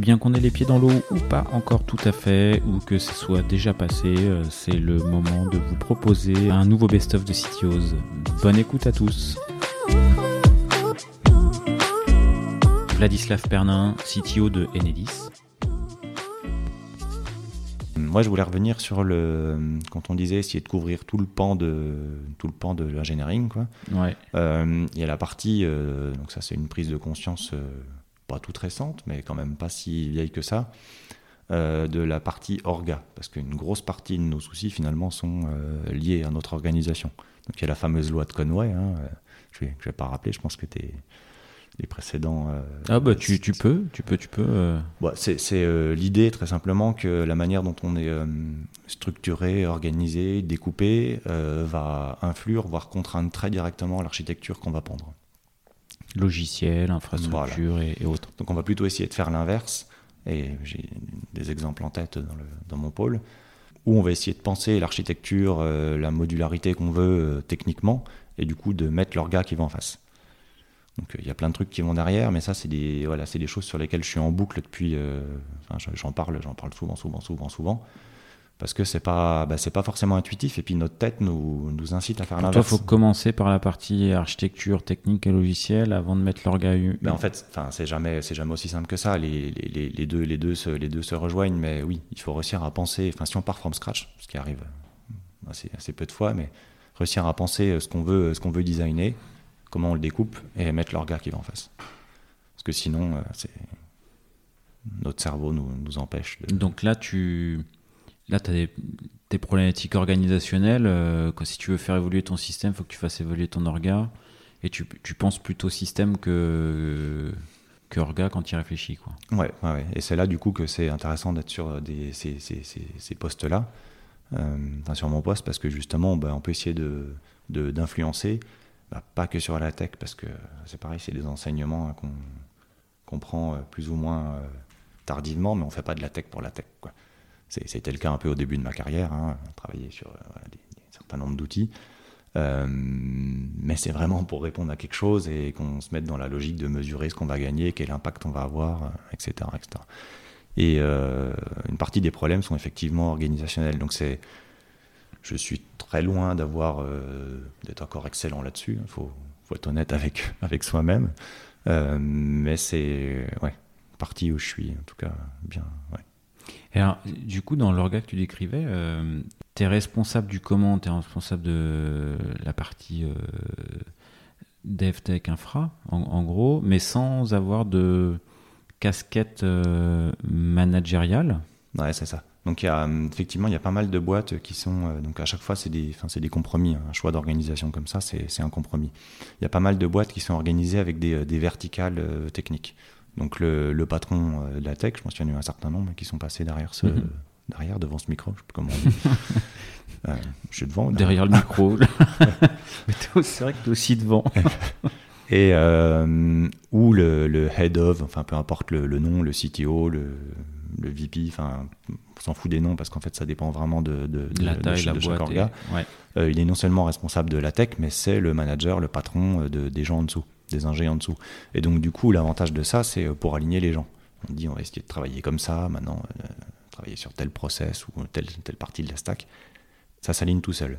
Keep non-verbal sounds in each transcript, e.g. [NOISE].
bien qu'on ait les pieds dans l'eau ou pas encore tout à fait, ou que ce soit déjà passé, euh, c'est le moment de vous proposer un nouveau best-of de CTOs. Bonne écoute à tous. Vladislav Pernin, CTO de Enedis. Moi, je voulais revenir sur le quand on disait essayer de couvrir tout le pan de tout le pan de l'engineering, quoi. Ouais. Euh, il y a la partie, euh, donc ça c'est une prise de conscience euh, pas toute récente, mais quand même pas si vieille que ça, euh, de la partie orga, parce qu'une grosse partie de nos soucis finalement sont euh, liés à notre organisation. Donc il y a la fameuse loi de Conway, hein, euh, je vais, je vais pas rappeler, je pense que t'es les précédents. euh, Ah bah tu, tu peux, tu peux, tu peux. euh, Bon, c'est c'est, euh, l'idée très simplement que la manière dont on est structuré, organisé, découpé va influer, voire contraindre très directement l'architecture qu'on va prendre. Logiciel, infrastructure et, et autres. Donc on va plutôt essayer de faire l'inverse, et j'ai des exemples en tête dans, le- dans mon pôle, où on va essayer de penser l'architecture, euh, la modularité qu'on veut euh, techniquement, et du coup de mettre l'orga qui va en face. Donc euh, il y a plein de trucs qui vont derrière, mais ça c'est des, voilà, des choses sur lesquelles je suis en boucle depuis, enfin, je- j'en parle, j'en parle souvent, souvent, souvent, souvent, parce que c'est pas, bah, c'est pas forcément intuitif, et puis notre tête nous, nous incite à faire Pour toi, il l'inverse. faut commencer par la partie architecture, technique et logiciel avant de mettre l'orga. hu- Mais en fait, enfin, c'est jamais, c'est jamais aussi simple que ça. Les, les, les- deux, les deux, se, les deux se rejoignent, mais oui, il faut réussir à penser. Enfin, si on part from scratch, ce qui arrive assez, assez peu de fois, mais réussir à penser ce qu'on veut, ce qu'on veut designer, comment on le découpe et mettre l'orga qui va en face. Parce que sinon, euh, c'est notre cerveau nous, nous empêche. De... Donc là, tu là, as des, problématiques organisationnelles. euh, si tu veux faire évoluer ton système, il faut que tu fasses évoluer ton orga. Et tu, tu penses plutôt système que, que orga quand tu y réfléchis. Quoi. Ouais, ouais. Et c'est là du coup que c'est intéressant d'être sur des, ces, ces, ces, postes-là, euh, sur mon poste, parce que justement, bah, on peut essayer de, d'influencer, bah, pas que sur la tech, parce que c'est pareil, c'est des enseignements hein, qu'on, prend euh, plus ou moins euh, tardivement, mais on fait pas de la tech pour la tech. Quoi. C'était le cas un peu au début de ma carrière, hein, travailler sur euh, voilà, des, des- un certain nombre d'outils. Euh, mais c'est vraiment pour répondre à quelque chose et qu'on se mette dans la logique de mesurer ce qu'on va gagner, quel impact on va avoir, euh, etc. etc. Et une partie des problèmes sont effectivement organisationnels. Donc c'est, je suis très loin d'avoir d'être encore excellent là-dessus. Il faut, faut être honnête avec [LAUGHS] avec soi-même. Mais c'est ouais, partie où je suis en tout cas bien. Alors, du coup, dans l'orga que tu décrivais, tu es responsable du comment, tu es responsable de la partie euh, dev tech infra, en, gros, mais sans avoir de casquette euh, managériale? Ouais, c'est ça. Donc euh, effectivement, il y a pas mal de boîtes qui sont euh, donc à chaque fois c'est des, des compromis. hein. Un choix d'organisation comme ça, c'est un compromis. Il y a pas mal de boîtes qui sont organisées avec des, euh, verticales euh, techniques. Donc le, le patron euh, de la tech, je pense qu'il y en a eu un certain nombre qui sont passés derrière ce, Mhm. derrière devant ce micro, je sais plus comment on [LAUGHS] dit. Euh, je suis devant. là. derrière le micro. [LAUGHS] Mais t'es- c'est vrai que tu es aussi devant. [LAUGHS] Et euh, ou le, le head of, enfin peu importe le, le nom, le CTO, le, le VP, enfin on s'en fout des noms parce qu'en fait ça dépend vraiment de, de, de- la de taille, ch- la de chaque orga. et- ouais. Euh, il est non seulement responsable de la tech, mais c'est le manager, le patron de, des gens en dessous, des ingés en dessous. Et donc du coup l'avantage de ça, c'est euh, pour aligner les gens. On dit on va essayer de travailler comme ça, maintenant euh, travailler sur tel process ou telle, partie de la stack. Ça s'aligne tout seul.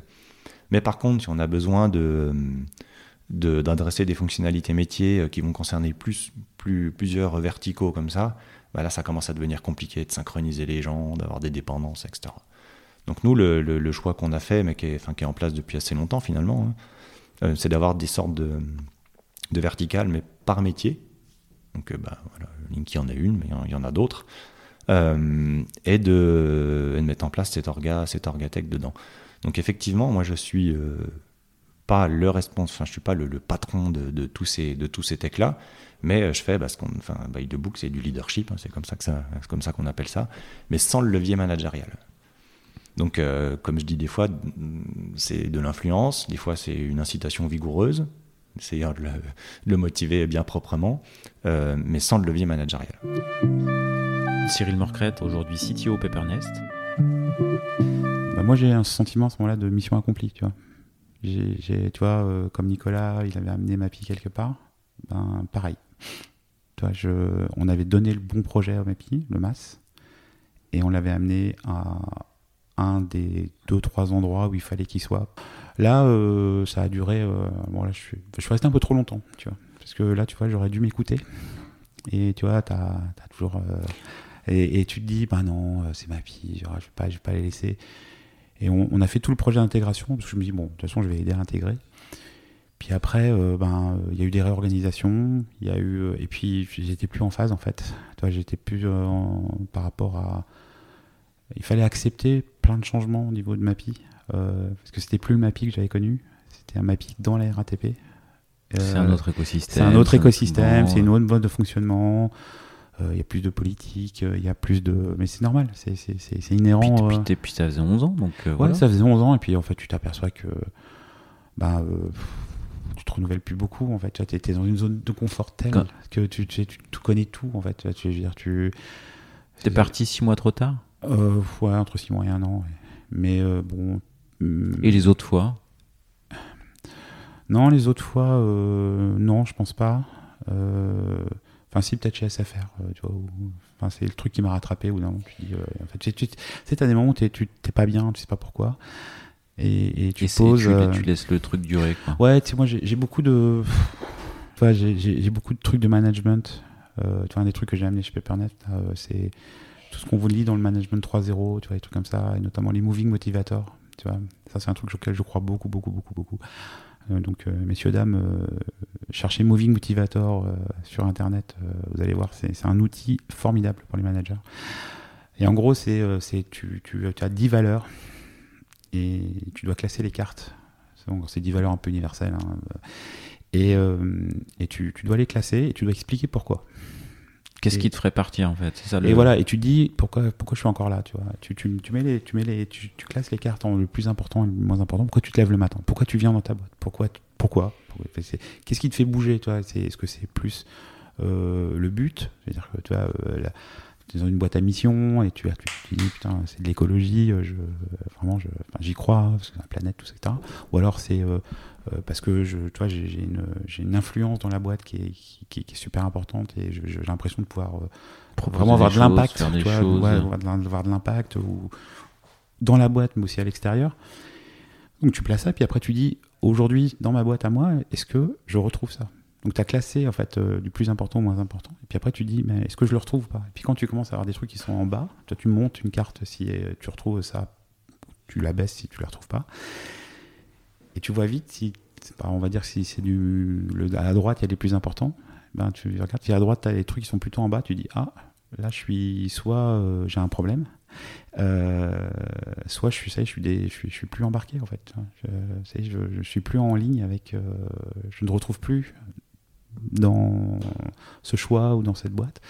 Mais par contre, si on a besoin de d'adresser des fonctionnalités métiers euh, qui vont concerner plus, plus, plusieurs verticaux comme ça, bah là, ça commence à devenir compliqué de synchroniser les gens, d'avoir des dépendances, etc. Donc nous, le, choix qu'on a fait, mais qui est, enfin, qui est en place depuis assez longtemps finalement, hein, c'est d'avoir des sortes de, de verticales, mais par métier. Donc euh, bah, voilà, Linky en a une, mais il y en- a d'autres. Euh, et, de, et de mettre en place cet orga, cet dedans. Donc effectivement, moi je suis euh, pas le responsable, je suis pas le, le patron de, de tous ces ces techs là, mais je fais parce qu'on, enfin by the book c'est du leadership, hein, c'est comme ça que ça, c'est comme ça qu'on appelle ça, mais sans le levier managérial. Donc comme je dis des fois, c'est de l'influence, des fois c'est une incitation vigoureuse, essayer de le, de le motiver bien proprement, euh, mais sans le levier managérial. Cyril Morcrette, aujourd'hui CTO Pepernest. Bah, moi, j'ai un sentiment à ce moment-là de mission accomplie, tu vois. J'ai, tu vois, euh, comme Nicolas, il avait amené ma fille quelque part. Ben, pareil. Tu vois, je, on avait donné le bon projet au MAPI, le MAS, et on l'avait amené à un des deux, trois endroits où il fallait qu'il soit. Là, euh, ça a duré. euh, bon, là, je suis, je suis resté un peu trop longtemps, tu vois. Parce que là, tu vois, j'aurais dû m'écouter. Et tu vois, t'as as toujours. euh, et, tu te dis, bah non, c'est ma fille, je vais vais pas les laisser. Et on, a fait tout le projet d'intégration, parce que je me dis, bon, de toute façon, je vais aider à intégrer. Puis après, ben, il y a eu des réorganisations, y a eu, et puis j'étais plus en phase en fait. Tu vois, j'étais plus en- par rapport à. Il fallait accepter plein de changements au niveau de MAPI, euh, parce que c'était plus le MAPI que j'avais connu, c'était un MAPI dans la RATP. C'est Euh, un autre écosystème. c'est un autre c'est écosystème, c'est une autre mode de fonctionnement. euh, Il y a plus de politique, il y a plus de. Mais c'est normal, c'est c'est- c'est- c'est inhérent. Puis, puis, puis ça faisait 11 ans, donc euh, Ouais, voilà. ça faisait 11 ans, et puis en fait, tu t'aperçois que bah, euh, tu te renouvelles plus beaucoup. En fait, tu es, dans une zone de confort telle Quand- que tu, tu, tu, tu connais tout. En fait, tu, vois, tu, je veux dire, tu T'es parti 6 mois trop tard? Euh, ouais, entre 6 mois et un an. ouais. Mais euh, bon. hum, Et les autres fois Non, les autres fois, euh, non, je pense pas. Euh, Enfin, si, peut-être chez SFR. euh, tu vois, enfin, c'est le truc qui m'a rattrapé. Ou non, tu dis, en fait, tu, sais, t'as des moments où t'es- tu t'es pas bien, tu sais pas pourquoi. Et, et tu Et poses. tu, tu laisses le truc durer. Quoi. Ouais, tu sais, moi j'ai beaucoup de. Vois, j'ai- beaucoup de trucs de management. Euh, tu vois, un des trucs que j'ai amené chez euh, c'est tout ce qu'on vous lit dans le management 3.0, tu vois, les trucs comme ça, et notamment les moving motivators. Tu vois, ça c'est un truc auquel je crois beaucoup, beaucoup, beaucoup, beaucoup. Euh, donc, euh, messieurs, dames, euh, cherchez Moving Motivator sur Internet, vous allez voir, c'est un outil formidable pour les managers. Et en gros, c'est tu, as 10 valeurs et tu dois classer les cartes. C'est bon, c'est 10 valeurs un peu universelles. hein. Et, tu dois les classer et tu dois expliquer pourquoi. Qu'est-ce qui te ferait partir en fait? C'est ça le... Et voilà, et tu dis pourquoi, pourquoi je suis encore là, tu vois? Tu, tu, tu mets les, tu mets les, tu, tu classes les cartes en le plus important et le moins important. Pourquoi tu te lèves le matin? Pourquoi tu viens dans ta boîte? Pourquoi tu- Pourquoi, Qu'est-ce qui te fait bouger, toi? C'est est-ce que c'est plus euh, le but? C'est-à-dire que tu vois, euh, la- es dans une boîte à mission et tu, tu, tu dis putain, c'est de l'écologie, euh, je, vraiment, je- enfin, j'y crois parce que c'est la planète, tout ça, etc. Ou alors c'est euh, euh, parce que je, tu vois, j'ai j'ai une, j'ai une influence dans la boîte qui est, qui, qui- qui est super importante et j'ai l'impression de pouvoir euh, vraiment avoir de choses, l'impact, faire des tu vois, choses. ouais, avoir de l'im- avoir de l'impact ou dans la boîte, mais aussi à l'extérieur. Donc tu places ça, puis après tu dis aujourd'hui dans ma boîte à moi, est-ce que je retrouve ça? Donc tu as classé en fait euh, du plus important au moins important, et puis après tu dis mais est-ce que je le retrouve ou pas? Et puis quand tu commences à avoir des trucs qui sont en bas, toi tu montes une carte si euh, tu retrouves ça, tu la baisses si tu la retrouves pas, et tu vois vite si pas- on va dire si c'est du à la droite il y a les plus importants, ben tu regardes si à droite tu as les trucs qui sont plutôt en bas, tu dis ah là je suis soit euh, j'ai un problème soit je suis ça je suis je suis, plus embarqué en fait. Je, je, suis plus en ligne avec je ne retrouve plus dans ce choix ou dans cette boîte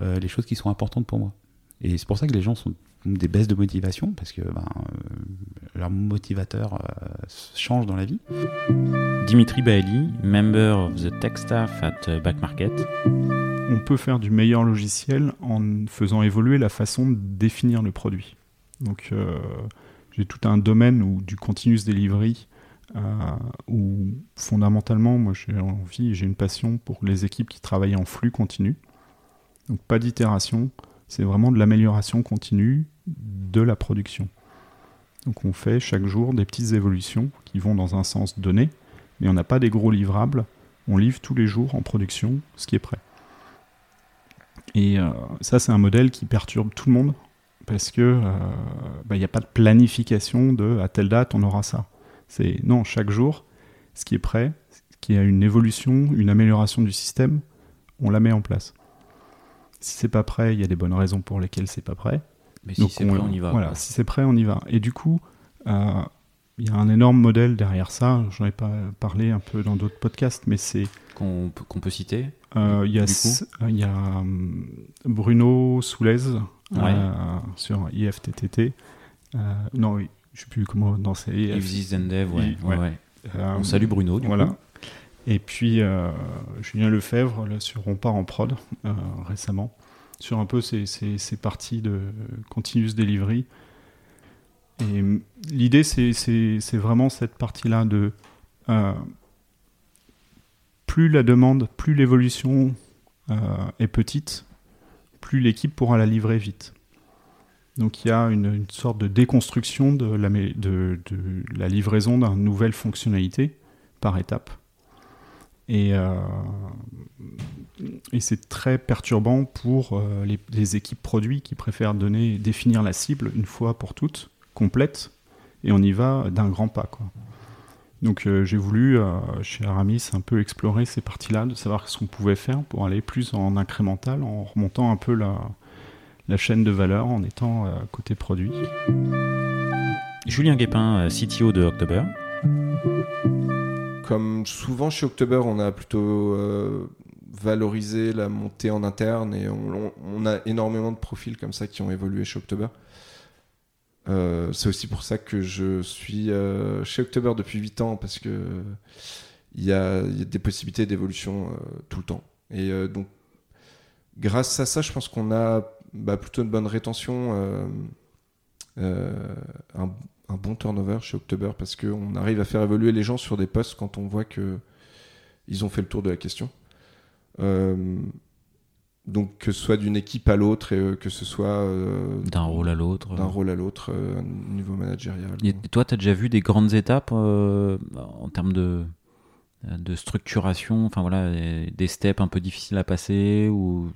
euh, les choses qui sont importantes pour moi et c'est pour ça que les gens sont ont des baisses de motivation parce que ben, euh, leur motivateur euh, change dans la vie Dimitri Baeli, member of the tech staff at Back Market. on peut faire du meilleur logiciel en faisant évoluer la façon de définir le produit. Donc, euh, j'ai tout un domaine où du continuous delivery, euh, où fondamentalement, moi, j'ai envie, j'ai une passion pour les équipes qui travaillent en flux continu. Donc, pas d'itération, c'est vraiment de l'amélioration continue de la production. Donc, on fait chaque jour des petites évolutions qui vont dans un sens donné, mais on n'a pas des gros livrables. On livre tous les jours en production ce qui est prêt. Et euh, ça, c'est un modèle qui perturbe tout le monde parce que euh, bah, il n'y a pas de planification de à telle date on aura ça. C'est non, chaque jour, ce qui est prêt, qui a une évolution, une amélioration du système, on la met en place. Si c'est pas prêt, il y a des bonnes raisons pour lesquelles c'est pas prêt. Mais si c'est prêt, on y va. Voilà, si c'est prêt, on y va. Et du coup, euh, il y a un énorme modèle derrière ça. J'en ai pas parlé un peu dans d'autres podcasts, mais c'est Qu'on peut- citer. euh, Il y a, y hum, Bruno Soulez Ouais. euh, sur IFTTT. Euh, non, oui, je sais plus comment dans ces If this then dev, ouais. Euh, On salue Bruno, du voilà. coup. Et puis euh, Julien Lefebvre là, sur On part en prod euh, récemment, sur un peu ces, ces, ces parties de continuous delivery. Et hum, l'idée, c'est- c'est c'est vraiment cette partie-là de plus la demande, plus l'évolution euh, est petite, plus l'équipe pourra la livrer vite. Donc il y a une, sorte de déconstruction de la, livraison d'une nouvelle fonctionnalité par étape. Et, euh, et c'est très perturbant pour euh, les, équipes produits qui préfèrent donner, définir la cible une fois pour toutes, complète, et on y va d'un grand pas. Donc euh, j'ai voulu, chez Aramis, un peu explorer ces parties-là, de savoir ce qu'on pouvait faire pour aller plus en incrémental, en remontant un peu la, la chaîne de valeur en étant euh, côté produit. Julien Guépin, euh, CTO de October. Comme souvent chez October, on a plutôt euh, valorisé la montée en interne et on, a énormément de profils comme ça qui ont évolué chez October. c'est aussi pour ça que je suis chez October depuis 8 ans parce que il y, a des possibilités d'évolution tout le temps. Et donc, grâce à ça, je pense qu'on a bah, plutôt une bonne rétention, euh, euh, un, bon turnover chez October parce qu'on arrive à faire évoluer les gens sur des postes quand on voit que ils ont fait le tour de la question. Euh, donc que ce soit d'une équipe à l'autre et que ce soit d'un rôle à l'autre, d'un rôle à l'autre, niveau managérial. Et toi, tu as déjà vu des grandes étapes en termes de de structuration, enfin voilà, des steps un peu difficiles à passer, ou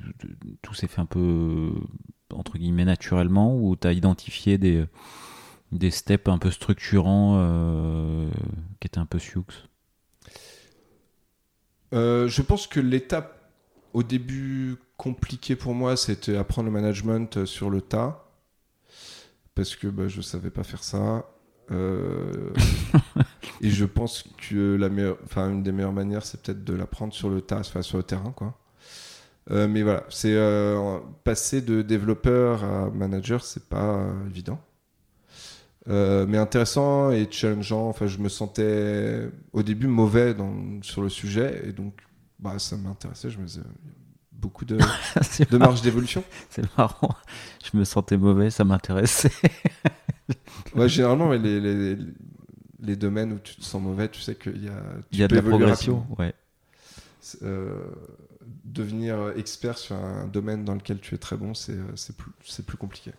tout s'est fait un peu, entre guillemets, naturellement, ou tu as identifié des, des steps un peu structurants euh, qui étaient un peu sioux? Euh, Je pense que l'étape au début compliquée pour moi, c'était apprendre le management sur le tas, parce que bah, je savais pas faire ça. Euh, [LAUGHS] et je pense que la meilleure, enfin une des meilleures manières, c'est peut-être de l'apprendre sur le tas, enfin sur le terrain, quoi. Euh, mais voilà, c'est euh, passer de développeur à manager, c'est pas évident. mais intéressant et challengeant. Enfin, je me sentais au début mauvais dans, sur le sujet et donc bah, ça m'intéressait. Je me disais, beaucoup de, [LAUGHS] de marge d'évolution. C'est marrant. Je me sentais mauvais, ça m'intéressait. [LAUGHS] [LAUGHS] ouais, généralement, les, les, les, domaines où tu te sens mauvais, tu sais qu'il y a, Il y a de la progression. Ouais. Euh, devenir expert sur un domaine dans lequel tu es très bon, c'est euh, plus, plus compliqué.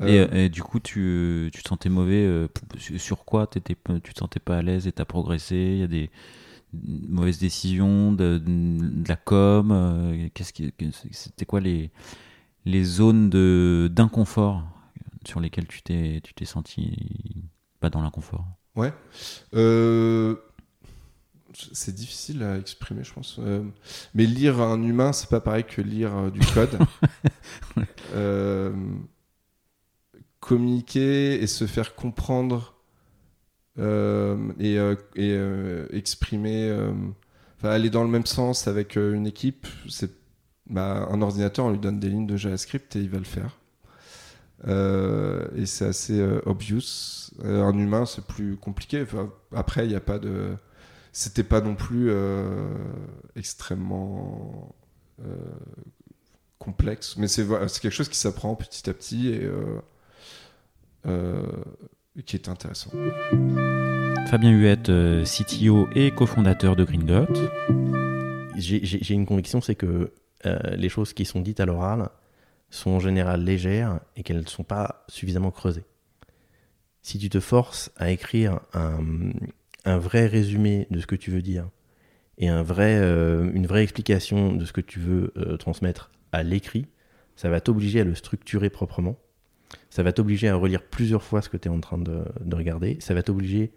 Et, euh, et, du coup, tu, tu te sentais mauvais sur quoi Tu te sentais pas à l'aise et tu as progressé Il y a des mauvaises décisions, de, de la com Qu'est-ce qui, C'était quoi les, les zones d'inconfort sur lesquels tu t'es, tu t'es senti pas dans l'inconfort Ouais. Euh, c'est difficile à exprimer, je pense. Euh, mais lire un humain, c'est pas pareil que lire euh, du code. [LAUGHS] communiquer et se faire comprendre et, et exprimer, aller dans le même sens avec une équipe, c'est bah, un ordinateur, on lui donne des lignes de JavaScript et il va le faire. Euh, et c'est assez euh, obvious. Euh, un humain, c'est plus compliqué. après, il n'y a pas de. C'était pas non plus extrêmement complexe, mais c'est quelque chose qui s'apprend petit à petit et, qui est intéressant. Fabien Huette, CTO et cofondateur de Green Dot. J'ai une conviction, c'est que les choses qui sont dites à l'oral sont en général légères et qu'elles ne sont pas suffisamment creusées. Si tu te forces à écrire un, vrai résumé de ce que tu veux dire et vrai, euh, une vraie explication de ce que tu veux euh, transmettre à l'écrit, ça va t'obliger à le structurer proprement. Ça va t'obliger à relire plusieurs fois ce que tu es en train de, regarder. Ça va t'obliger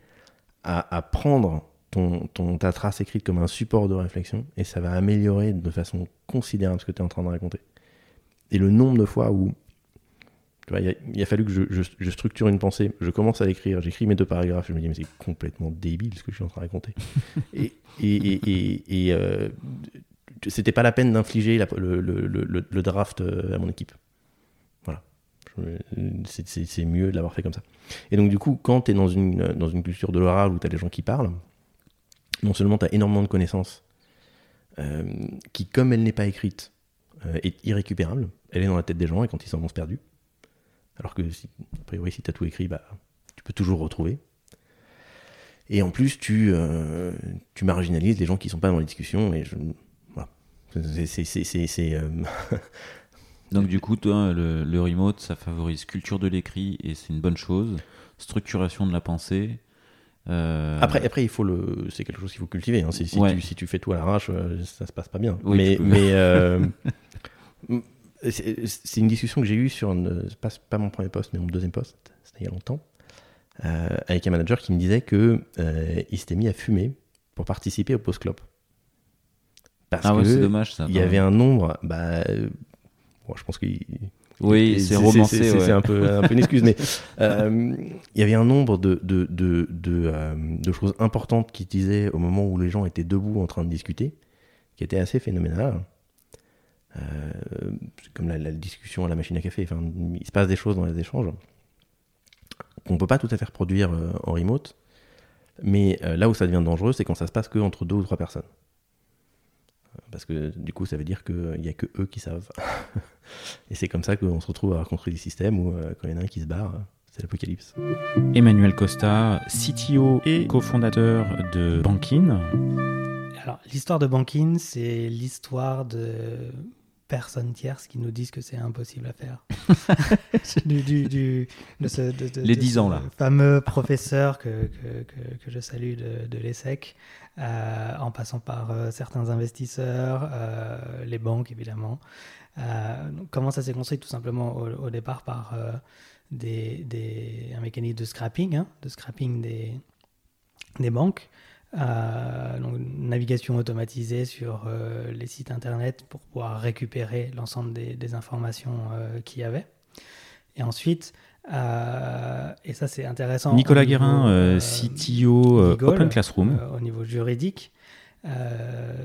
à, prendre ton, ta trace écrite comme un support de réflexion et ça va améliorer de façon considérable ce que tu es en train de raconter. Et le nombre de fois où il, a, fallu que je, structure une pensée, je commence à l'écrire, j'écris mes deux paragraphes, je me dis mais c'est complètement débile ce que je suis en train de raconter. [LAUGHS] et et, et, euh, c'était pas la peine d'infliger le, draft euh, à mon équipe. Voilà. C'est mieux de l'avoir fait comme ça. Et donc du coup, quand tu es dans une, dans une culture de l'oral où tu as des gens qui parlent, non seulement tu as énormément de connaissances, euh, qui comme elle n'est pas écrite, est irrécupérable. Elle est dans la tête des gens et quand ils s'en vont se perdus. Alors que, a priori, si tu as tout écrit, bah, tu peux toujours retrouver. Et en plus, tu, euh, marginalises les gens qui sont pas dans les discussions. Et euh, [LAUGHS] Donc du coup, toi, le remote, ça favorise culture de l'écrit et c'est une bonne chose. Structuration de la pensée. Euh, Après, après, il faut le, c'est quelque chose qu'il faut cultiver. hein. Si, si Ouais. tu, si tu fais tout à l'arrache, euh, ça se passe pas bien. Oui, mais, euh, [LAUGHS] c'est une discussion que j'ai eue sur, une- pas, pas mon premier poste, mais mon deuxième poste, c'était il y a longtemps, euh, avec un manager qui me disait que il s'était mis à fumer pour participer au post clop. Parce ah ouais, que c'est dommage ça. il y avait un nombre, bah, bon, je pense qu'il Oui, c'est romancé. c'est- ouais. Un peu, un peu une excuse, mais [LAUGHS] euh, il y avait un nombre de, de, de, de, euh, de choses importantes qu'il disait au moment où les gens étaient debout en train de discuter, qui était assez phénoménal. Euh, c'est comme la, la discussion à la machine à café. Enfin, il se passe des choses dans les échanges qu'on peut pas tout à fait reproduire euh, en remote. Mais euh, là où ça devient dangereux, c'est quand ça se passe que entre deux ou trois personnes. Parce que du coup, ça veut dire qu'il n'y a que eux qui savent. [LAUGHS] Et c'est comme ça qu'on se retrouve à construire des systèmes où euh, quand il y en a un qui se barre, c'est l'apocalypse. Emmanuel Costa, CTO et cofondateur de Bankin. Alors, l'histoire de Bankin, c'est l'histoire de personnes tierces qui nous disent que c'est impossible à faire. [LAUGHS] du, du- du- de ce, de- de- Les de 10 ce ans, là. fameux professeur que, que, que- que je salue de, l'ESSEC, euh, en passant par euh, certains investisseurs, euh, les banques évidemment. Comment ça s'est construit? Tout simplement au, au départ par des, des- un mécanisme de scrapping, hein, de scrapping des, des banques. Euh, donc, navigation automatisée sur euh, les sites internet pour pouvoir récupérer l'ensemble des, des informations euh, qu'il y avait. Et ensuite, et ça c'est intéressant. Nicolas Guérin, CTO Open Classroom. au niveau juridique,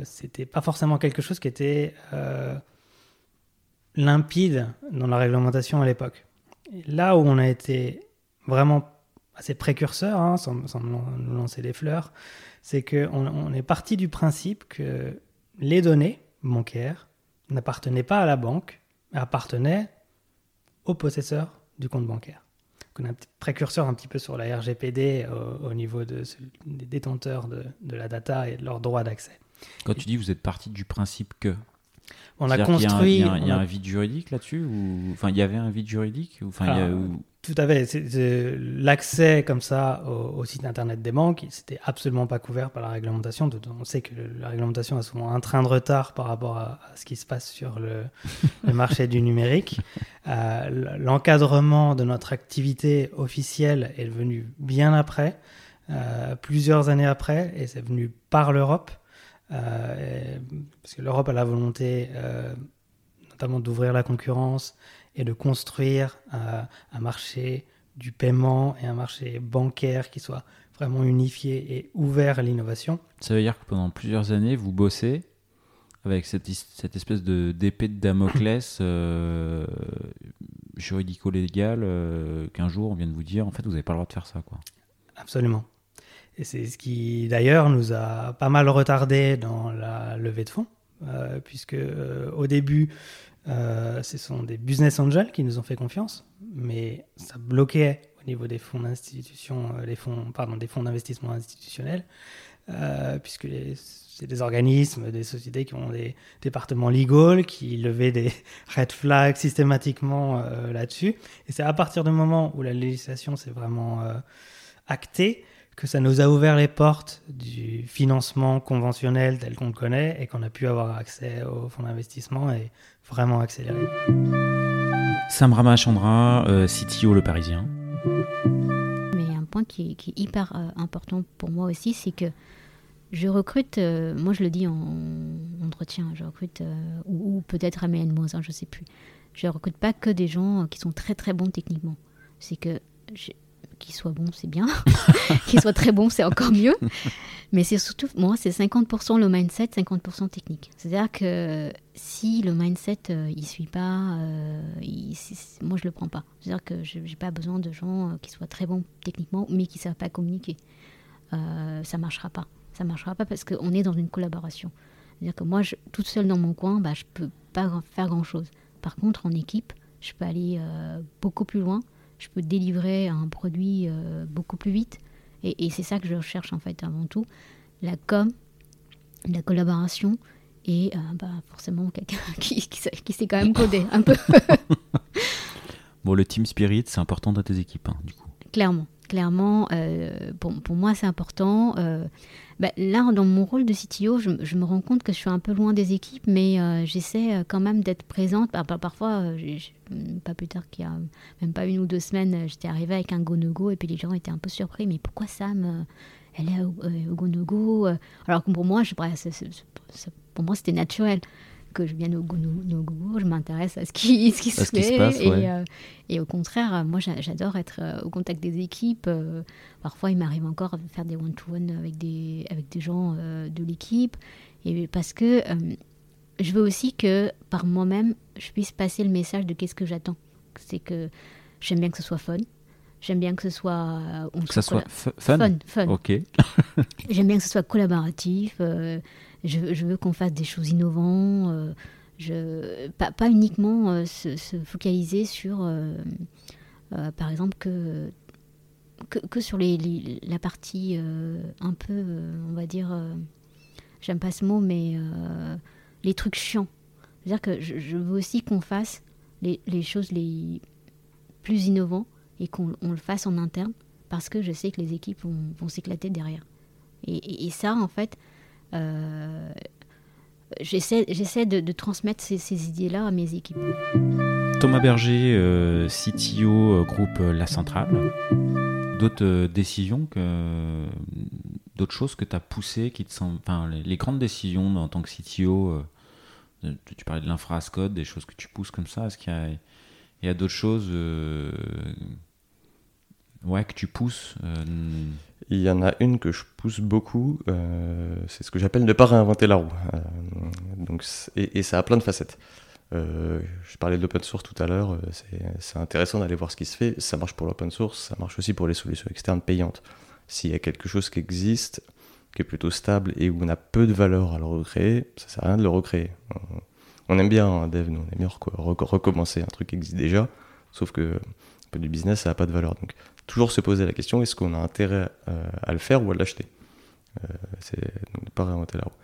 c'était pas forcément quelque chose qui était limpide dans la réglementation à l'époque. Là où on a été vraiment assez précurseur, hein, sans, sans nous lancer des fleurs, c'est qu'on on est parti du principe que les données bancaires n'appartenaient pas à la banque, mais appartenaient au possesseur du compte bancaire. Donc on a un petit précurseur un petit peu sur la RGPD au, au niveau de, des détenteurs de, de la data et de leurs droits d'accès. Quand tu dis vous êtes parti du principe que. On a construit. Il y a, un, il y a on a- un vide juridique là-dessus ou... Enfin, il y avait un vide juridique ou... Enfin, il y a- ou- Tout à fait. L'accès comme ça au, au site internet des banques, c'était absolument pas couvert par la réglementation. On sait que la réglementation a souvent un train de retard par rapport à, à ce qui se passe sur le, [LAUGHS] le marché du numérique. Euh, L'encadrement de notre activité officielle est venu bien après, euh, plusieurs années après, et c'est venu par l'Europe. Euh, parce que l'Europe a la volonté notamment d'ouvrir la concurrence et de construire euh, un marché du paiement et un marché bancaire qui soit vraiment unifié et ouvert à l'innovation. Ça veut dire que pendant plusieurs années, vous bossez avec cette, espèce de d'épée de Damoclès euh, juridico-légale euh, qu'un jour on vient de vous dire en fait vous n'avez pas le droit de faire ça quoi. Absolument. Et c'est ce qui d'ailleurs nous a pas mal retardé dans la levée de fonds, euh, puisque euh, au début, euh, ce sont des business angels qui nous ont fait confiance, mais ça bloquait au niveau des fonds d'institution, euh, les fonds, pardon, des fonds d'investissement institutionnels, euh, puisque c'est des organismes, des sociétés qui ont des départements legal, qui levaient des [LAUGHS] red flags systématiquement là-dessus. Et c'est à partir du moment où la législation s'est vraiment actée que ça nous a ouvert les portes du financement conventionnel tel qu'on le connaît et qu'on a pu avoir accès aux fonds d'investissement et vraiment accélérer. Sam Ramachandra, euh, CTO Le Parisien. Mais un point qui, qui est hyper euh, important pour moi aussi, c'est que je recrute, euh, moi je le dis en entretien, je recrute, euh, ou, ou peut-être à moins un, je sais plus. Je recrute pas que des gens qui sont très très bons techniquement. C'est que qu'ils soient bons, c'est bien. [LAUGHS] qu'ils soient très bons, c'est encore mieux. Mais c'est surtout, moi, c'est 50% le mindset, 50% technique. C'est-à-dire que si le mindset, euh, il suit pas, euh, moi, je le prends pas. C'est-à-dire que je n'ai pas besoin de gens euh, qui soient très bons techniquement, mais qui ne savent pas communiquer. Ça marchera pas. Ça marchera pas parce qu'on est dans une collaboration. C'est-à-dire que moi, toute seule dans mon coin, bah, je peux pas faire grand-chose. Par contre, en équipe, je peux aller beaucoup plus loin. Je peux délivrer un produit euh, beaucoup plus vite. Et, et c'est ça que je recherche en fait avant tout. La com, la collaboration et euh, bah, forcément quelqu'un [LAUGHS] qui, qui sait quand même coder un peu. [LAUGHS] [LAUGHS] Bon, le team spirit, c'est important dans tes équipes, hein, du coup. Clairement, clairement, euh, pour, pour moi c'est important. Euh, bah, là, dans mon rôle de CTO, je, me rends compte que je suis un peu loin des équipes, mais euh, j'essaie quand même d'être présente. Par- par- parfois, j'ai- pas plus tard qu'il y a même pas une ou deux semaines, j'étais arrivée avec un go-no-go et puis les gens étaient un peu surpris. Mais pourquoi Sam Elle est au, au go-no-go Alors que pour moi, c'est- pour moi c'était naturel que je vienne au go-no-go, je m'intéresse à ce qui, [LAUGHS] ce qui se À ce qui se fait. passe, et, ouais. euh, et au contraire, moi j'a- j'adore être euh, au contact des équipes. euh, parfois, il m'arrive encore de faire des one-to-one avec des, avec des gens de l'équipe. Et parce que je veux aussi que par moi-même, je puisse passer le message de qu'est-ce que j'attends. C'est que j'aime bien que ce soit fun. J'aime bien que ce soit. on Que ça soit fun? fun. fun. Ok. [LAUGHS] J'aime bien que ce soit collaboratif. euh, je, veux- qu'on fasse des choses innovantes. euh, je, pas, pas uniquement euh, se, se focaliser sur, euh, par exemple, que, que, sur les, la partie un peu, on va dire, j'aime pas ce mot, mais les trucs chiants. C'est-à-dire que je, veux aussi qu'on fasse les, les choses les plus innovantes et qu'on on le fasse en interne parce que je sais que les équipes vont, s'éclater derrière. Et, et- ça, en fait, j'essaie j'essaie de, de transmettre ces, idées-là à mes équipes. Thomas Berger, euh, CTO euh, groupe euh, La Centrale. D'autres euh, décisions d'autres choses que tu as poussées qui te les, grandes décisions en tant que CTO euh, tu, parlais de l'infra code, des choses que tu pousses comme ça, est-ce qu'il y a d'autres choses euh, ouais que tu pousses euh, Il y en a une que je pousse beaucoup, euh, c'est ce que j'appelle ne pas réinventer la roue. Euh, donc, et, ça a plein de facettes. Je parlais de l'open source tout à l'heure, c'est intéressant d'aller voir ce qui se fait. Ça marche pour l'open source, ça marche aussi pour les solutions externes payantes. S'il y a quelque chose qui existe, qui est plutôt stable et où on a peu de valeur à le recréer, ça sert à rien de le recréer. On, aime bien un dev, nous on aime bien reco- recommencer un truc qui existe déjà, sauf que du business, ça n'a pas de valeur. Donc toujours se poser la question est-ce qu'on a intérêt euh, à le faire ou à l'acheter? Euh, C'est ne pas réinventer la roue.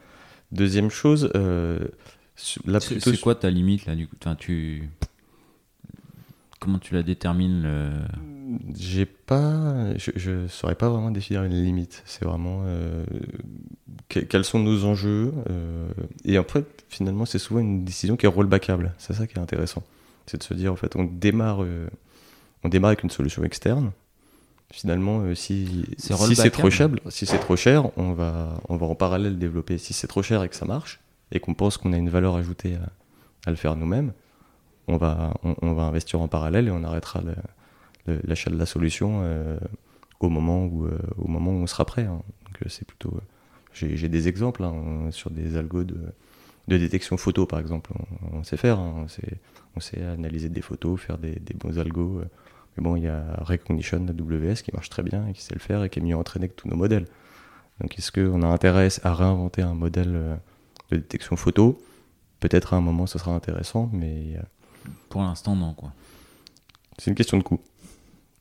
Deuxième chose, euh, c'est quoi ta limite là du coup? Enfin, tu comment tu la détermines le... J'ai pas, je, je saurais pas vraiment définir une limite. C'est vraiment euh, que- quels sont nos enjeux. euh, et après, finalement, c'est souvent une décision qui est rollbackable. C'est ça qui est intéressant. C'est de se dire, en fait, on démarre, euh, on démarre avec une solution externe. Finalement, euh, si, C'est si c'est trop cher, rollbackable si trop cher, on va, on va en parallèle développer. Si c'est trop cher et que ça marche et qu'on pense qu'on a une valeur ajoutée à, à le faire nous-mêmes, on va, on, on va investir en parallèle et on arrêtera l'achat de la solution euh, au, moment où, euh, au moment où on sera prêt. hein. Donc euh, c'est plutôt. euh, J'ai j'ai des exemples hein, sur des algos de, de détection photo par exemple. On, on sait faire, hein, on, sait, on sait analyser des photos, faire des, des bons algos. euh. Mais bon, il y a Recognition AWS qui marche très bien et qui sait le faire et qui est mieux entraîné que tous nos modèles. Donc est-ce qu'on a intérêt à réinventer un modèle euh, de détection photo? Peut-être à un moment ce sera intéressant, mais euh, pour l'instant non quoi c'est une question de coût.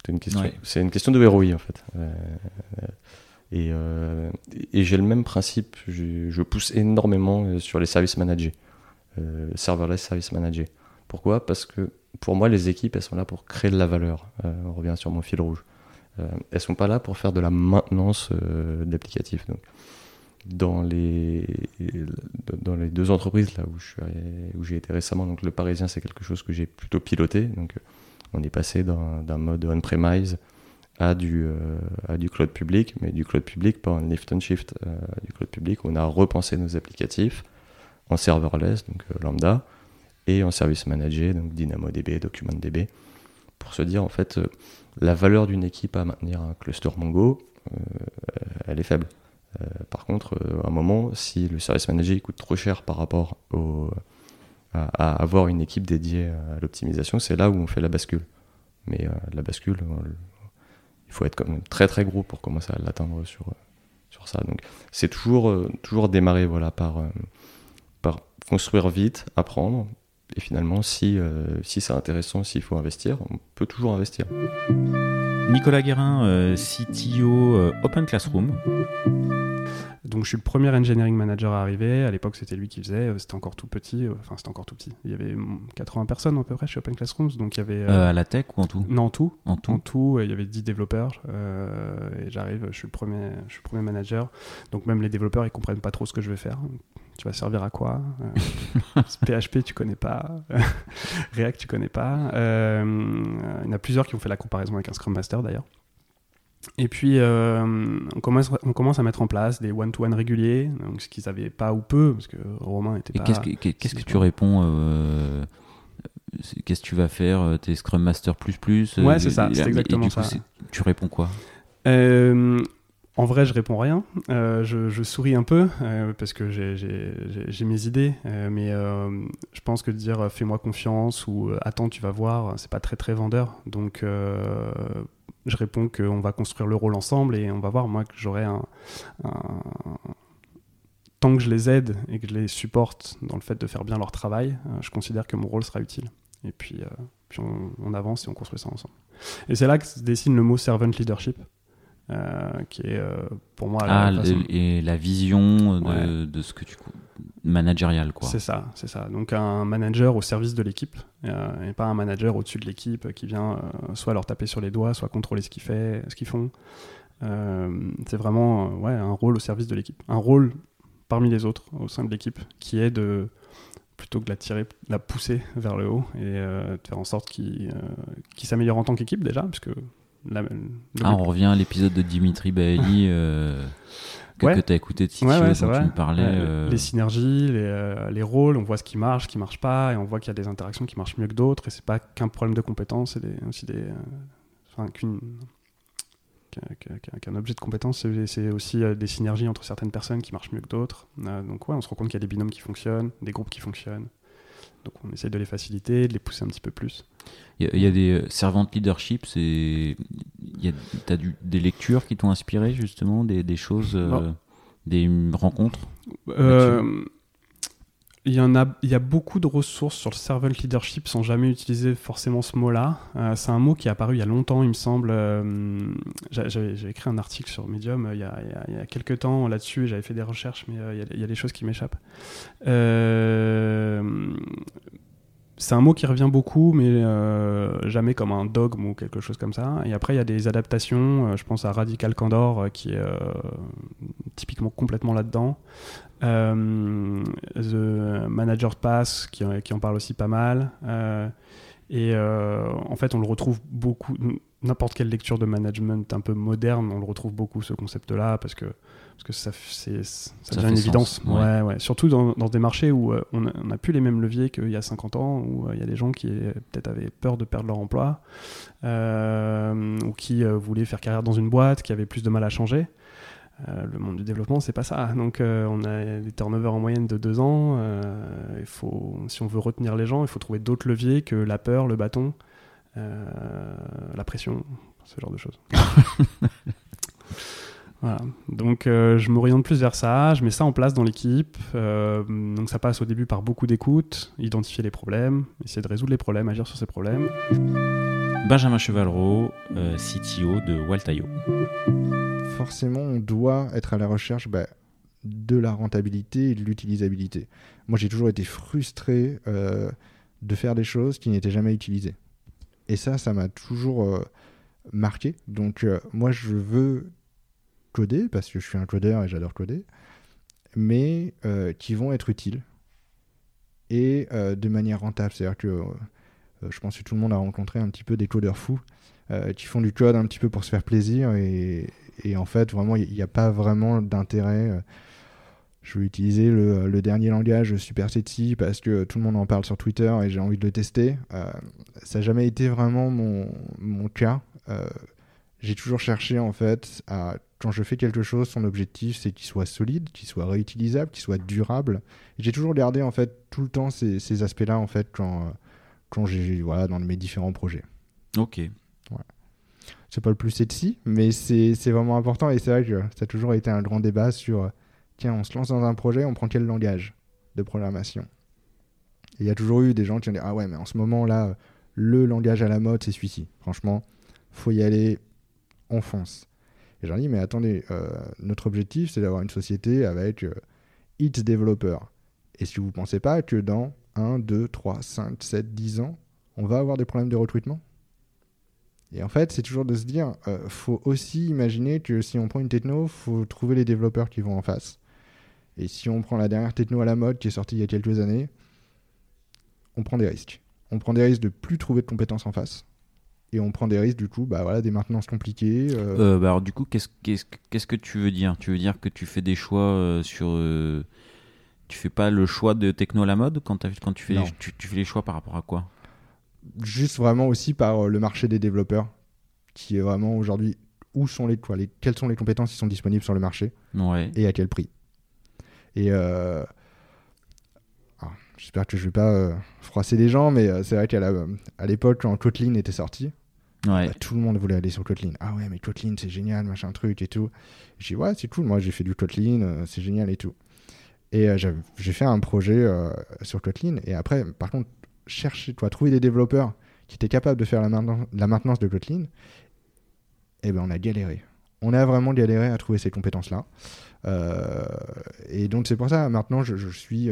C'est une question, Ouais. c'est une question de ROI en fait. Euh, et euh, et j'ai le même principe. Je, je pousse énormément sur les services managés, euh, serverless service managés. Pourquoi? Parce que pour moi, les équipes, elles sont là pour créer de la valeur. Euh, on revient sur mon fil rouge. Euh, elles sont pas là pour faire de la maintenance euh, d'applicatifs. Donc, dans les dans les deux entreprises là où je suis où j'ai été récemment, donc le Parisien, c'est quelque chose que j'ai plutôt piloté. Donc, on est passé d'un mode on-premise à du, euh, à du cloud public, mais du cloud public, pas un lift and shift, euh, du cloud public. On a repensé nos applicatifs en serverless, donc euh, lambda, et en service managé, donc DynamoDB, DocumentDB, pour se dire en fait euh, la valeur d'une équipe à maintenir un cluster Mongo, euh, elle est faible. Euh, par contre, à un moment, si le service manager coûte trop cher par rapport à, avoir une équipe dédiée à l'optimisation, c'est là où on fait la bascule. Mais la bascule, il faut être quand même très très gros pour commencer à l'atteindre sur, sur ça. Donc c'est toujours, toujours démarrer voilà, par, par construire vite, apprendre. Et finalement, si, euh, si c'est intéressant, s'il faut investir, on peut toujours investir. Nicolas Guérin, euh, CTO euh, Open Classroom. donc je suis le premier engineering manager à arriver. À l'époque, c'était lui qui faisait. C'était encore tout petit. Enfin, c'était encore tout petit. Il y avait mm, 80 personnes à peu près chez Open Classrooms. Donc il y avait. euh, Euh, à la tech ou en tout? Non, en tout. En tout En tout, il y avait 10 développeurs euh, et j'arrive, je suis le premier, je suis le premier manager. Donc même les développeurs, ils comprennent pas trop ce que je vais faire. Tu vas servir à quoi Euh, [LAUGHS] PHP, tu connais pas. [LAUGHS] React, tu connais pas. Euh, il y en a plusieurs qui ont fait la comparaison avec un Scrum Master d'ailleurs. Et puis, euh, on, commence, on commence à mettre en place des one-to-one réguliers, donc ce qu'ils n'avaient pas ou peu, parce que Romain était Et pas. qu'est-ce que, tu réponds euh, Qu'est-ce que tu vas faire euh, T'es Scrum Master plus plus euh, Ouais, c'est ça, c'est et- et exactement du coup, ça. Tu réponds quoi? Euh, en vrai, je réponds rien. Euh, je, souris un peu euh, parce que j'ai- mes idées, euh, mais je pense que dire fais-moi confiance ou attends, tu vas voir, c'est pas très très vendeur. Donc, je réponds qu'on va construire le rôle ensemble et on va voir. Moi, que j'aurai un, tant que je les aide et que je les supporte dans le fait de faire bien leur travail, je considère que mon rôle sera utile. Et puis, puis on, on avance et on construit ça ensemble. Et c'est là que se dessine le mot servant leadership, qui est euh, pour moi la Ah, et la vision de, de ce que tu managérial quoi. C'est ça, c'est ça. Donc un manager au service de l'équipe euh, et pas un manager au-dessus de l'équipe qui vient euh, soit leur taper sur les doigts, soit contrôler ce qu'ils fait, ce qu'ils font. Euh, c'est vraiment euh, ouais, un rôle au service de l'équipe, un rôle parmi les autres au sein de l'équipe qui est de plutôt que de la tirer, de la pousser vers le haut et euh, de faire en sorte qu'il euh, qu'il s'améliore en tant qu'équipe déjà, parce que la- le Ah, on revient à l'épisode de Dimitri Bailly euh, [LAUGHS] que, Ouais. tu as écouté de CTO Ouais, ouais, dont c'est tu me parlais. Euh, Les synergies, les, euh, les rôles, on voit ce qui marche, ce qui marche pas, et on voit qu'il y a des interactions qui marchent mieux que d'autres, et c'est pas qu'un problème de compétences, c'est aussi des. Enfin, qu'une. qu'un- objet de compétence, c'est aussi des synergies entre certaines personnes qui marchent mieux que d'autres. Donc, ouais, on se rend compte qu'il y a des binômes qui fonctionnent, des groupes qui fonctionnent. Donc, on essaie de les faciliter, de les pousser un petit peu plus. Il y, a- il y a des euh, servantes leadership, c'est. T'as du- des lectures qui t'ont inspiré justement, des, des choses, euh, des rencontres? Euh, Il y, en a, il y a beaucoup de ressources sur le servant leadership sans jamais utiliser forcément ce mot-là. Euh, c'est un mot qui est apparu il y a longtemps, il me semble. Euh, j'a- J'avais écrit un article sur Medium euh, il y a, quelques temps là-dessus, j'avais fait des recherches, mais euh, il y, a des choses qui m'échappent. C'est un mot qui revient beaucoup, mais euh, jamais comme un dogme ou quelque chose comme ça. Et après, il y a des adaptations. euh, je pense à Radical Candor, euh, qui est typiquement complètement là-dedans. The Manager's Pass, qui, qui en parle aussi pas mal. Et en fait, on le retrouve beaucoup. N'importe quelle lecture de management un peu moderne, on le retrouve beaucoup ce concept-là parce que parce que ça, c'est- ça, Ça devient une évidence. ouais. Ouais, ouais. Surtout dans, dans des marchés où euh, on n'a plus les mêmes leviers qu'il y a 50 ans, où euh, il y a des gens qui euh, peut-être avaient peur de perdre leur emploi, euh, ou qui voulaient faire carrière dans une boîte, qui avaient plus de mal à changer. Le monde du développement, c'est pas ça. Donc, on a des turnovers en moyenne de deux ans. Il faut, si on veut retenir les gens, il faut trouver d'autres leviers que la peur, le bâton, la pression, ce genre de choses. [LAUGHS] Voilà. Donc euh, je m'oriente plus vers ça, je mets ça en place dans l'équipe. Euh, donc ça passe au début par beaucoup d'écoute, identifier les problèmes, essayer de résoudre les problèmes, agir sur ces problèmes. Benjamin Chevalreau, euh, CTO de Waltaio. forcément, on doit être à la recherche bah, de la rentabilité et de l'utilisabilité. Moi, j'ai toujours été frustré euh, de faire des choses qui n'étaient jamais utilisées. Et ça, ça m'a toujours euh, marqué. Donc, euh, moi, je veux coder parce que je suis un codeur et j'adore coder, mais euh, qui vont être utiles et euh, de manière rentable. C'est-à-dire que euh, je pense que tout le monde a rencontré un petit peu des codeurs fous qui font du code un petit peu pour se faire plaisir et, et en fait, vraiment, il n'y a pas vraiment d'intérêt. Je vais utiliser le, dernier langage Super Sexy parce que tout le monde en parle sur Twitter et j'ai envie de le tester. Ça n'a jamais été vraiment mon, mon cas. J'ai toujours cherché, en fait, à, quand je fais quelque chose, son objectif, c'est qu'il soit solide, qu'il soit réutilisable, qu'il soit durable. J'ai toujours gardé, en fait, tout le temps ces, ces aspects-là, en fait, quand, quand j'ai, voilà, dans mes différents projets Ok. c'est pas le plus sexy, mais c'est c'est vraiment important et c'est vrai que ça a toujours été un grand débat sur tiens, on se lance dans un projet, on prend quel langage de programmation? Il y a toujours eu des gens qui ont dit ah ouais, mais en ce moment là, le langage à la mode, c'est celui-ci. Franchement, faut y aller, on fonce. Et j'en dis, mais attendez, euh, notre objectif, c'est d'avoir une société avec euh, X développeurs. Et si vous ne pensez pas que dans 1, 2, 3, 5, 7, 10 ans, on va avoir des problèmes de recrutement? Et en fait, c'est toujours de se dire, euh, faut aussi imaginer que si on prend une techno, faut trouver les développeurs qui vont en face. Et si on prend la dernière techno à la mode qui est sortie il y a quelques années, on prend des risques. On prend des risques de plus trouver de compétences en face. Et on prend des risques, du coup, bah voilà, des maintenances compliquées. euh, Euh, bah alors du coup, qu'est-ce qu'est-ce qu'est-ce que tu veux dire? Tu veux dire que tu fais des choix euh, sur... tu fais pas le choix de techno à la mode quand, quand tu, fais tu, tu fais les choix par rapport à quoi? Juste vraiment aussi par le marché des développeurs, qui est vraiment aujourd'hui où sont les, quoi, les quelles sont les compétences qui sont disponibles sur le marché Ouais. et à quel prix. Et j'espère que je vais pas euh, froisser les gens, mais euh, c'est vrai qu'à l'époque quand Kotlin était sorti, Bah, tout le monde voulait aller sur Kotlin. Ah ouais, mais Kotlin c'est génial, machin truc et tout. J'ai dit ouais, c'est cool, moi j'ai fait du Kotlin, euh, c'est génial et tout. Et euh, j'ai fait un projet euh, sur Kotlin. Et après, par contre, chercher, toi, trouver des développeurs qui étaient capables de faire la maintenance, de Kotlin, eh ben on a galéré. On a vraiment galéré à trouver ces compétences-là. Et donc c'est pour ça, maintenant, je, suis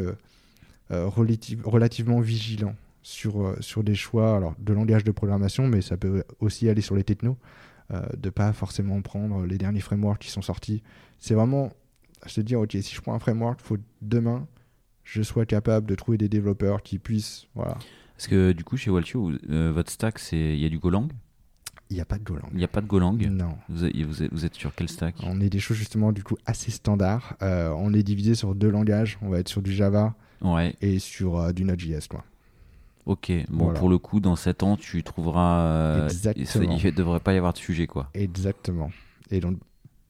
relative- relativement vigilant sur, euh, sur des choix alors, de langage de programmation, mais ça peut aussi aller sur les technos, euh, de pas forcément prendre les derniers frameworks qui sont sortis. C'est vraiment se dire, ok, si je prends un framework, il faut demain, je sois capable de trouver des développeurs qui puissent... Voilà. Parce que du coup, chez Waltio, euh, votre stack, c'est il y a du Golang? Il n'y a pas de Golang. Il n'y a pas de Golang? Non. vous êtes, vous, êtes, vous êtes sur quel stack? On est des choses justement du coup assez standards. Euh, on est divisé sur deux langages. On va être sur du Java Ouais, et sur euh, du Node.js. Quoi. Ok. Bon, Voilà. pour le coup, dans 7 ans, tu trouveras... euh, Exactement. Il ne devrait pas y avoir de sujet, quoi. Exactement. Et donc,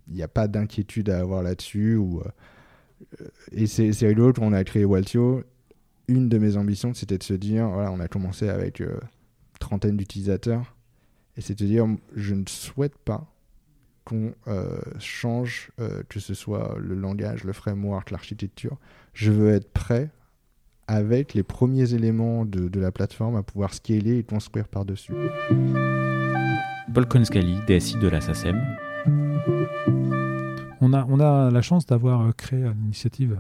il n'y a pas d'inquiétude à avoir là-dessus. Ou, euh, et c'est c'est rigolo, quand on a créé Waltio, une de mes ambitions, c'était de se dire, voilà, on a commencé avec euh, trentaine d'utilisateurs, et c'est de dire, je ne souhaite pas qu'on euh, change, euh, que ce soit le langage, le framework, l'architecture. Je veux être prêt avec les premiers éléments de, de la plateforme à pouvoir scaler et construire par-dessus. Paul DSI de la SACEM. On a, on a la chance d'avoir euh, créé à l'initiative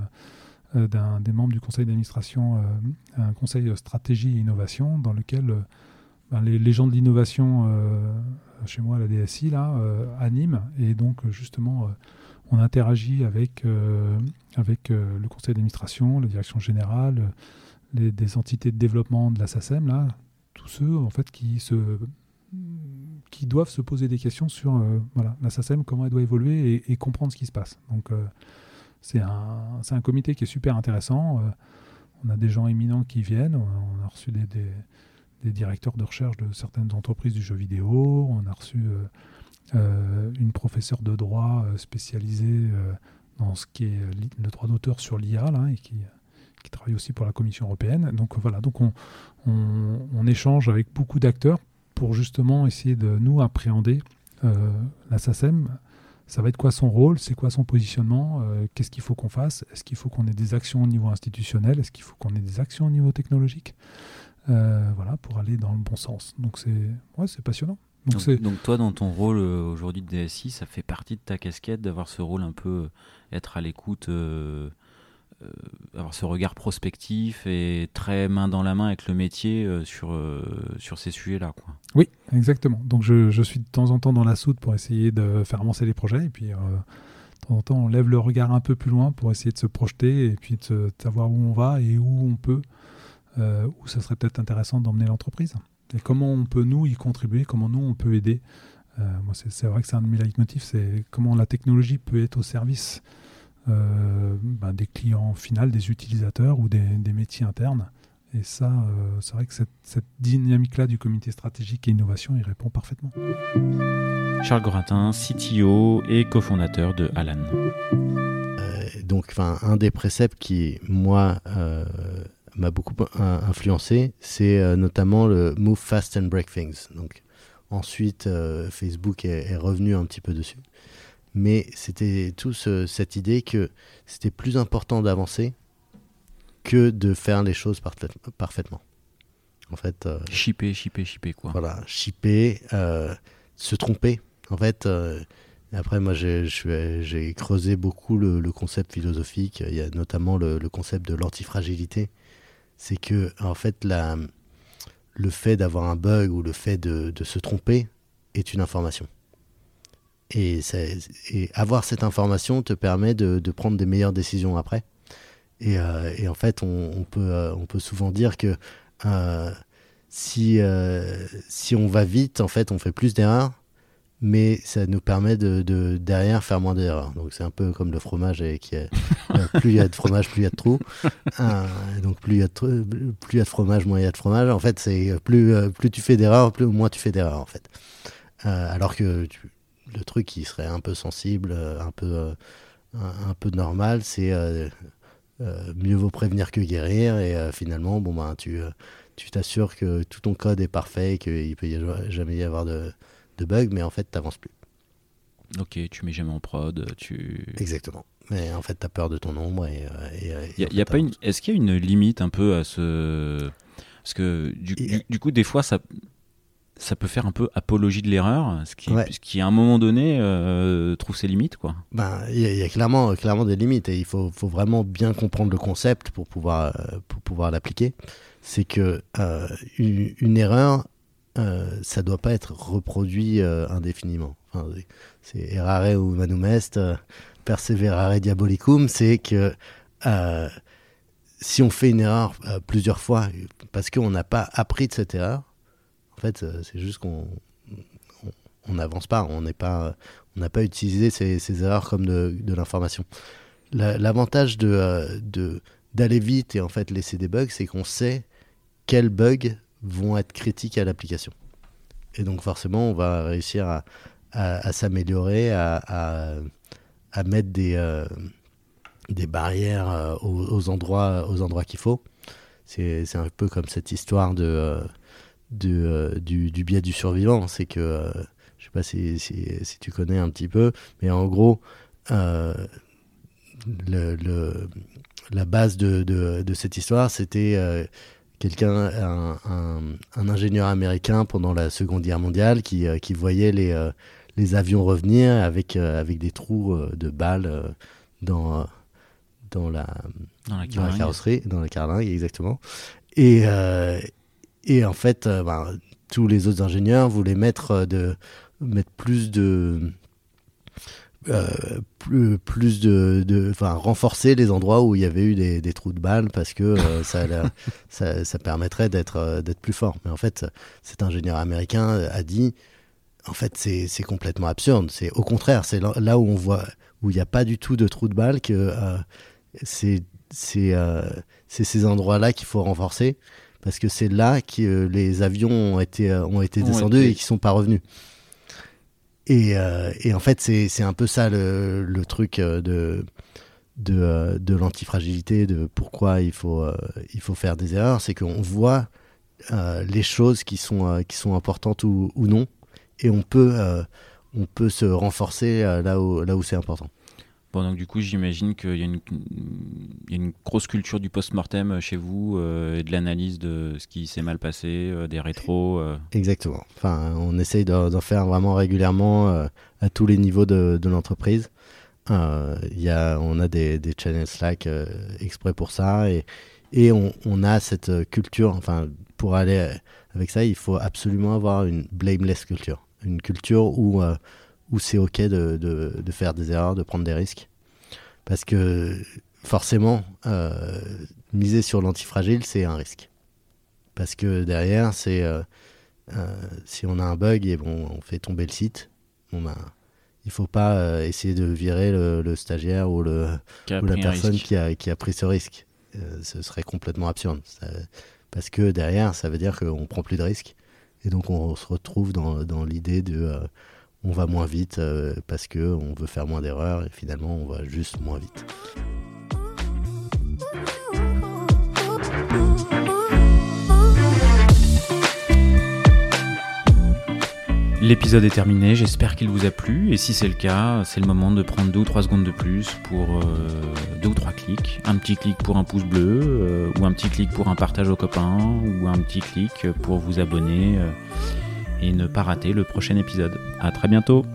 euh, d'un des membres du conseil d'administration euh, un conseil stratégie et innovation dans lequel ben, les, les gens de l'innovation euh, chez moi, à la DSI, là, euh, animent. Et donc, justement, euh, on interagit avec, euh, avec le conseil d'administration, la direction générale, les, des entités de développement de la SACEM, là, tous ceux en fait, qui, se, qui doivent se poser des questions sur voilà, la SACEM, comment elle doit évoluer et, comprendre ce qui se passe. Donc, c'est un, un comité qui est super intéressant. On a des gens éminents qui viennent. On, a reçu des, des directeurs de recherche de certaines entreprises du jeu vidéo. On a reçu euh, euh, une professeure de droit euh, spécialisée dans ce qui est le droit d'auteur sur l'IA et qui, travaille aussi pour la Commission européenne. Donc voilà, donc on, échange avec beaucoup d'acteurs pour justement essayer de nous appréhender la SACEM. Ça va être quoi son rôle? C'est quoi son positionnement? Qu'est-ce qu'il faut qu'on fasse? Est-ce qu'il faut qu'on ait des actions au niveau institutionnel? Est-ce qu'il faut qu'on ait des actions au niveau technologique? Voilà, pour aller dans le bon sens. Donc c'est ouais, c'est passionnant. Donc, Donc, toi, dans ton rôle euh, aujourd'hui de DSI, ça fait partie de ta casquette d'avoir ce rôle un peu, euh, être à l'écoute, euh, euh, avoir ce regard prospectif et très main dans la main avec le métier euh, sur, euh, sur ces sujets-là. quoi. Oui, exactement. Donc je, je suis de temps en temps dans la soude pour essayer de faire avancer les projets. Et puis euh, de temps en temps, on lève le regard un peu plus loin pour essayer de se projeter et puis de savoir où on va et où on peut, euh, où ça serait peut-être intéressant d'emmener l'entreprise. Et comment on peut, nous, y contribuer, comment nous, on peut aider. Euh, moi, c'est c'est vrai que c'est un de mes leitmotifs, c'est comment la technologie peut être au service euh, ben, des clients finaux, des utilisateurs ou des, des métiers internes. Et ça, euh, c'est vrai que cette, cette dynamique-là du comité stratégique et innovation, il répond parfaitement. Charles Gorintin, CTO et cofondateur de Alan. Euh, donc, enfin, un des préceptes qui, moi, euh, m'a beaucoup in- influencé, c'est euh, notamment le Move Fast and Break Things. Donc, ensuite, euh, Facebook est, est revenu un petit peu dessus. Mais c'était tout ce- cette idée que c'était plus important d'avancer que de faire les choses parfait- parfaitement. En fait, euh, shipper, shipper, quoi. voilà, shipper, euh, se tromper. En fait, euh, après, moi, j'ai creusé beaucoup le, le concept philosophique. Il y a notamment le, le concept de l'antifragilité. C'est que, en fait, la, le fait d'avoir un bug ou le fait de, se tromper est une information. Et, avoir cette information te permet de, prendre des meilleures décisions après. Et, euh, en fait, on, on peut, euh, on peut souvent dire que euh, si, si on va vite, en fait, on fait plus d'erreurs, mais ça nous permet de, de derrière faire moins d'erreurs. Donc c'est un peu comme le fromage, et qui est, euh, plus il y a de fromage, plus il y a de trous. Euh, donc plus il y a de, plus y a de fromage, moins il y a de fromage. En fait, c'est plus, euh, plus tu fais d'erreurs, plus moins tu fais d'erreurs, en fait. Alors que le truc qui serait un peu sensible, un peu, un, peu normal, c'est mieux vaut prévenir que guérir. Et finalement, bon ben, tu tu t'assures que tout ton code est parfait, qu'il peut y jamais y avoir de, de bugs, mais en fait, t'avances plus. Ok, tu mets jamais en prod, tu. Exactement. Mais en fait, t'as peur de ton ombre et. euh, et, euh, et Y a- y pas une... Est-ce qu'il y a une limite un peu à ce. Parce que du, Et- du- du coup, des fois, ça, ça peut faire un peu apologie de l'erreur, ce qui, Ouais. ce qui à un moment donné, euh, trouve ses limites, quoi. Ben, il y, a- il y a clairement, clairement des limites et il faut, faut vraiment bien comprendre le concept pour pouvoir, pour pouvoir l'appliquer. C'est que euh, une, une erreur, euh, ça doit pas être reproduit euh, indéfiniment. C'est- errare humanum est, euh, perseverare diabolicum, c'est que euh, si on fait une erreur euh, plusieurs fois parce qu'on n'a pas appris de cette erreur, en fait, c'est juste qu'on on- on n'avance pas, on n'est pas, on n'a pas utilisé ces, erreurs comme de, de l'information. La- L'avantage de, d'aller vite et en fait laisser des bugs, c'est qu'on sait quels bugs vont être critiques à l'application. Et donc forcément, on va réussir à, à- s'améliorer, à, à- mettre des, euh, des barrières euh, aux, endroits, aux endroits qu'il faut. C'est un peu comme cette histoire de, euh, du, du biais du survivant. C'est que, je sais pas si, si, si tu connais un petit peu, mais en gros, le, le- la base de, de, de cette histoire, c'était quelqu'un, un, un, un ingénieur américain pendant la Seconde Guerre mondiale qui, euh, qui voyait les, euh, les avions revenir avec, euh, avec des trous de balles dans, dans, la, Dans la dans la carlingue. carrosserie, dans la carlingue, exactement. Et, euh, et en fait, ben, tous les autres ingénieurs voulaient mettre, de, mettre plus de. Euh, plus, plus de, de enfin renforcer les endroits où il y avait eu des, des trous de balles parce que euh, ça, [LAUGHS] ça, ça permettrait d'être euh, d'être plus fort. Mais en fait, cet ingénieur américain a dit, en fait, c'est complètement absurde. C'est au contraire, c'est là, là où on voit où il n'y a pas du tout de trous de balles que euh, c'est euh, ces endroits-là qu'il faut renforcer parce que c'est là que les avions ont été ont été Ont descendus été- et qui sont pas revenus. Et, euh, et en fait, c'est un peu ça le, truc euh, de euh, de l'antifragilité, de pourquoi il faut il faut faire des erreurs, c'est qu'on voit les choses qui sont qui sont importantes ou, ou non, et on peut on peut se renforcer là où là où c'est important. Bon, donc du coup, j'imagine qu'il y, a une- grosse culture du post-mortem chez vous euh, et de l'analyse de ce qui s'est mal passé, euh, des rétros. euh. Exactement. Enfin, on essaye d'en faire vraiment régulièrement euh, à tous les niveaux de, de l'entreprise. Euh, y on a des, channels Slack euh, exprès pour ça et, on, on a cette euh, culture. Enfin, pour aller euh, avec ça, il faut absolument avoir une blameless culture. Une culture où, euh, où c'est OK de, de, de faire des erreurs, de prendre des risques. Parce que forcément, euh, miser sur l'antifragile, c'est un risque. Parce que derrière, c'est. euh, euh, si on a un bug et bon, on fait tomber le site, bon ben, il faut pas essayer de virer le, le stagiaire ou, le, ou la personne qui a, qui a pris ce risque. Ce serait complètement absurde. Ça- parce que derrière, ça veut dire qu'on prend plus de risques. Et donc on se retrouve dans, dans l'idée de on va moins vite euh, parce que on veut faire moins d'erreurs et finalement on va juste moins vite. L'épisode est terminé, j'espère qu'il vous a plu, et si c'est le cas, c'est le moment de prendre deux ou trois secondes de plus pour euh, deux ou trois clics. Un petit clic pour un pouce bleu, euh, ou un petit clic pour un partage aux copains, ou un petit clic pour vous abonner euh, et ne pas rater le prochain épisode. À très bientôt.